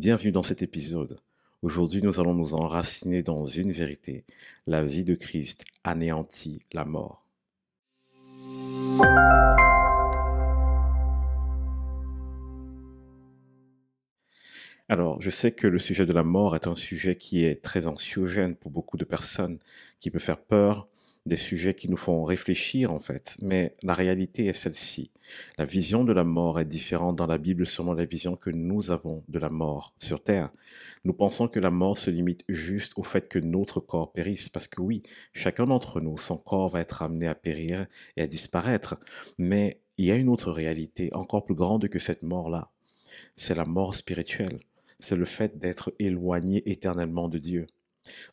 Bienvenue dans cet épisode. Aujourd'hui, nous allons nous enraciner dans une vérité. La vie de Christ anéantit la mort. Alors, je sais que le sujet de la mort est un sujet qui est très anxiogène pour beaucoup de personnes, qui peut faire peur, des sujets qui nous font réfléchir en fait, mais la réalité est celle-ci. La vision de la mort est différente dans la Bible selon la vision que nous avons de la mort sur Terre. Nous pensons que la mort se limite juste au fait que notre corps périsse, parce que oui, chacun d'entre nous, son corps va être amené à périr et à disparaître, mais il y a une autre réalité encore plus grande que cette mort-là. C'est la mort spirituelle. C'est le fait d'être éloigné éternellement de Dieu.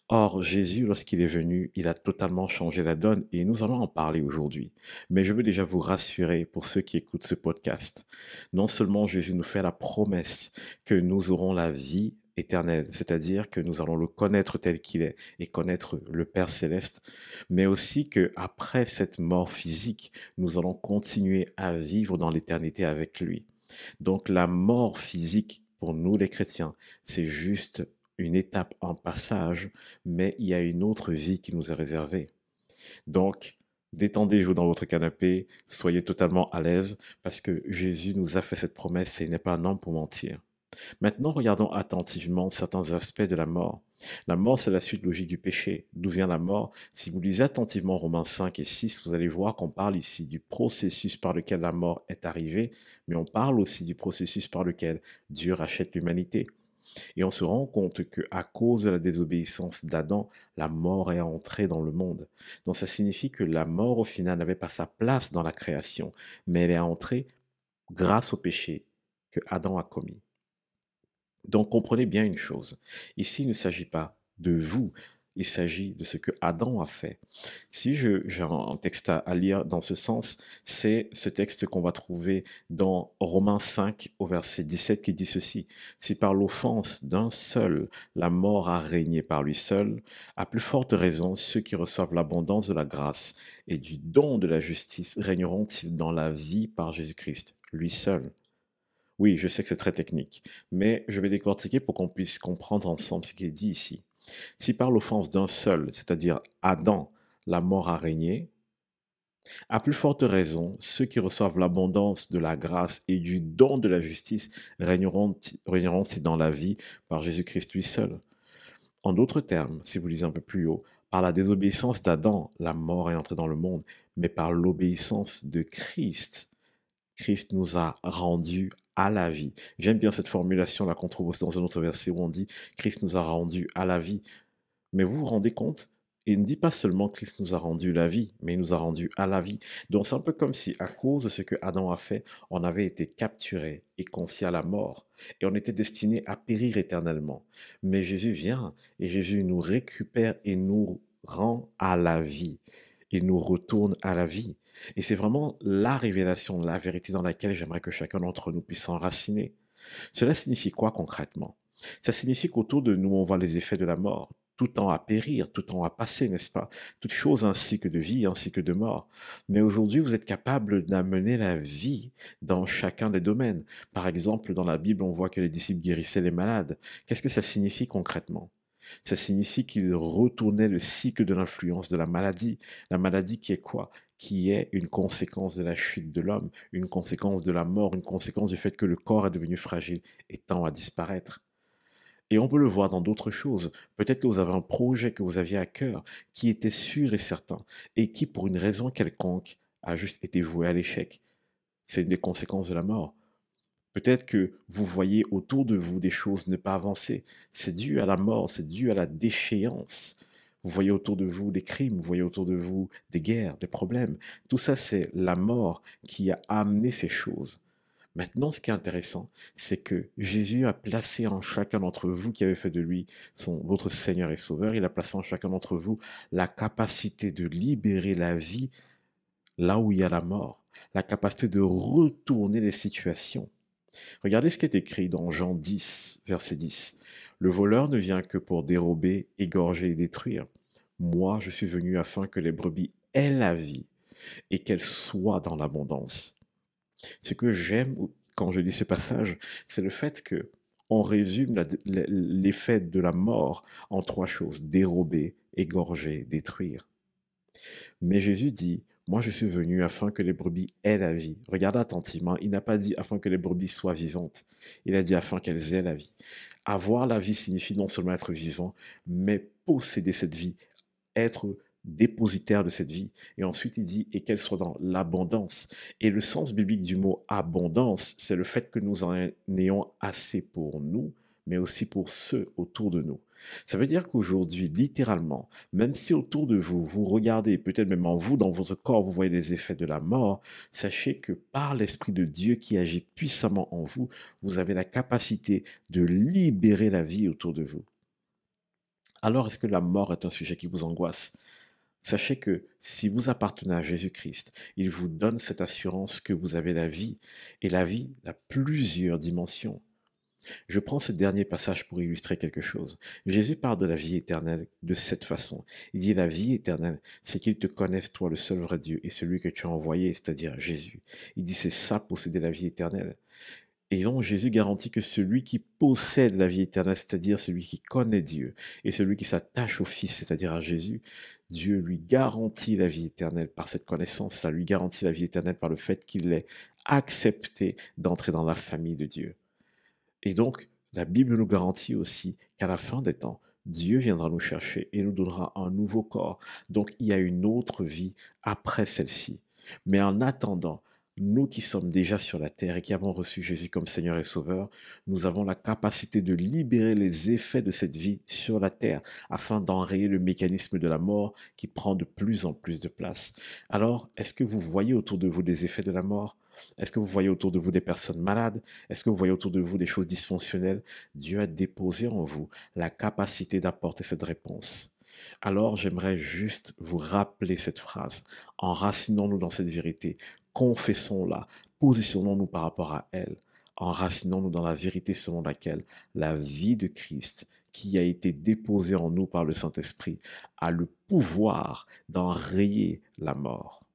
Or, Jésus, lorsqu'il est venu, il a totalement changé la donne et nous allons en parler aujourd'hui. Mais je veux déjà vous rassurer pour ceux qui écoutent ce podcast. Non seulement Jésus nous fait la promesse que nous aurons la vie éternelle, c'est-à-dire que nous allons le connaître tel qu'il est et connaître le Père céleste, mais aussi que après cette mort physique, nous allons continuer à vivre dans l'éternité avec lui. Donc la mort physique pour nous les chrétiens, c'est juste une étape en passage, mais il y a une autre vie qui nous est réservée. Donc, détendez-vous dans votre canapé, soyez totalement à l'aise, parce que Jésus nous a fait cette promesse et il n'est pas un homme pour mentir. Maintenant, regardons attentivement certains aspects de la mort. La mort, c'est la suite logique du péché. D'où vient la mort? Si vous lisez attentivement Romains 5 et 6, vous allez voir qu'on parle ici du processus par lequel la mort est arrivée, mais on parle aussi du processus par lequel Dieu rachète l'humanité. Et on se rend compte que à cause de la désobéissance d'Adam, la mort est entrée dans le monde. Donc ça signifie que la mort au final n'avait pas sa place dans la création, mais elle est entrée grâce au péché que Adam a commis. Donc comprenez bien une chose, ici il ne s'agit pas de vous, il s'agit de ce que Adam a fait. Si j'ai un texte à, lire dans ce sens, c'est ce texte qu'on va trouver dans Romains 5 au verset 17 qui dit ceci. Si par l'offense d'un seul, la mort a régné par lui seul, à plus forte raison, ceux qui reçoivent l'abondance de la grâce et du don de la justice régneront-ils dans la vie par Jésus-Christ, lui seul? Oui, je sais que c'est très technique, mais je vais décortiquer pour qu'on puisse comprendre ensemble ce qui est dit ici. Si par l'offense d'un seul, c'est-à-dire Adam, la mort a régné, à plus forte raison, ceux qui reçoivent l'abondance de la grâce et du don de la justice régneront, régneront dans la vie par Jésus-Christ lui seul. En d'autres termes, si vous lisez un peu plus haut, par la désobéissance d'Adam, la mort est entrée dans le monde, mais par l'obéissance de Christ, Christ nous a rendus à la vie. J'aime bien cette formulation-là qu'on trouve aussi dans un autre verset où on dit Christ nous a rendus à la vie. Mais vous vous rendez compte il ne dit pas seulement Christ nous a rendu la vie, mais il nous a rendu à la vie. Donc c'est un peu comme si, à cause de ce que Adam a fait, on avait été capturé et confié à la mort. Et on était destiné à périr éternellement. Mais Jésus vient et Jésus nous récupère et nous rend à la vie. Il nous retourne à la vie. Et c'est vraiment la révélation, la vérité dans laquelle j'aimerais que chacun d'entre nous puisse s'enraciner. Cela signifie quoi concrètement? Ça signifie qu'autour de nous, on voit les effets de la mort. Tout temps à périr, tout temps à passer, n'est-ce pas? Toute chose un cycle de vie, un cycle de mort. Mais aujourd'hui, vous êtes capable d'amener la vie dans chacun des domaines. Par exemple, dans la Bible, on voit que les disciples guérissaient les malades. Qu'est-ce que ça signifie concrètement? Ça signifie qu'il retournait le cycle de l'influence de la maladie. La maladie qui est quoi? Qui est une conséquence de la chute de l'homme, une conséquence de la mort, une conséquence du fait que le corps est devenu fragile et tend à disparaître. Et on peut le voir dans d'autres choses. Peut-être que vous avez un projet que vous aviez à cœur, qui était sûr et certain, et qui, pour une raison quelconque, a juste été voué à l'échec. C'est une des conséquences de la mort. Peut-être que vous voyez autour de vous des choses ne pas avancer. C'est dû à la mort, c'est dû à la déchéance. Vous voyez autour de vous des crimes, vous voyez autour de vous des guerres, des problèmes. Tout ça, c'est la mort qui a amené ces choses. Maintenant, ce qui est intéressant, c'est que Jésus a placé en chacun d'entre vous qui avait fait de lui son votre Seigneur et Sauveur, il a placé en chacun d'entre vous la capacité de libérer la vie là où il y a la mort, la capacité de retourner les situations. Regardez ce qui est écrit dans Jean 10, verset 10. Le voleur ne vient que pour dérober, égorger et détruire. Moi, je suis venu afin que les brebis aient la vie et qu'elles soient dans l'abondance. Ce que j'aime quand je lis ce passage, c'est le fait que on résume l'effet de la mort en trois choses, dérober, égorger, détruire. Mais Jésus dit, moi je suis venu afin que les brebis aient la vie. Regardez attentivement, il n'a pas dit afin que les brebis soient vivantes, il a dit afin qu'elles aient la vie. Avoir la vie signifie non seulement être vivant, mais posséder cette vie, être dépositaire de cette vie. Et ensuite, il dit, et qu'elle soit dans l'abondance. Et le sens biblique du mot abondance, c'est le fait que nous en ayons assez pour nous, mais aussi pour ceux autour de nous. Ça veut dire qu'aujourd'hui, littéralement, même si autour de vous, vous regardez, peut-être même en vous, dans votre corps, vous voyez les effets de la mort, sachez que par l'Esprit de Dieu qui agit puissamment en vous, vous avez la capacité de libérer la vie autour de vous. Alors, est-ce que la mort est un sujet qui vous angoisse? Sachez que si vous appartenez à Jésus-Christ, il vous donne cette assurance que vous avez la vie, et la vie a plusieurs dimensions. Je prends ce dernier passage pour illustrer quelque chose. Jésus parle de la vie éternelle de cette façon. Il dit la vie éternelle, c'est qu'ils te connaissent, toi, le seul vrai Dieu, et celui que tu as envoyé, c'est-à-dire Jésus. Il dit c'est ça, posséder la vie éternelle. Et donc Jésus garantit que celui qui possède la vie éternelle, c'est-à-dire celui qui connaît Dieu, et celui qui s'attache au Fils, c'est-à-dire à Jésus, Dieu lui garantit la vie éternelle par cette connaissance-là, lui garantit la vie éternelle par le fait qu'il ait accepté d'entrer dans la famille de Dieu. Et donc, la Bible nous garantit aussi qu'à la fin des temps, Dieu viendra nous chercher et nous donnera un nouveau corps. Donc, il y a une autre vie après celle-ci. Mais en attendant, nous qui sommes déjà sur la terre et qui avons reçu Jésus comme Seigneur et Sauveur, nous avons la capacité de libérer les effets de cette vie sur la terre afin d'enrayer le mécanisme de la mort qui prend de plus en plus de place. Alors, est-ce que vous voyez autour de vous des effets de la mort? Est-ce que vous voyez autour de vous des personnes malades? Est-ce que vous voyez autour de vous des choses dysfonctionnelles? Dieu a déposé en vous la capacité d'apporter cette réponse. Alors j'aimerais juste vous rappeler cette phrase. Enracinons-nous dans cette vérité confessons-la, positionnons-nous par rapport à elle, enracinons-nous dans la vérité selon laquelle la vie de Christ, qui a été déposée en nous par le Saint-Esprit, a le pouvoir d'enrayer la mort.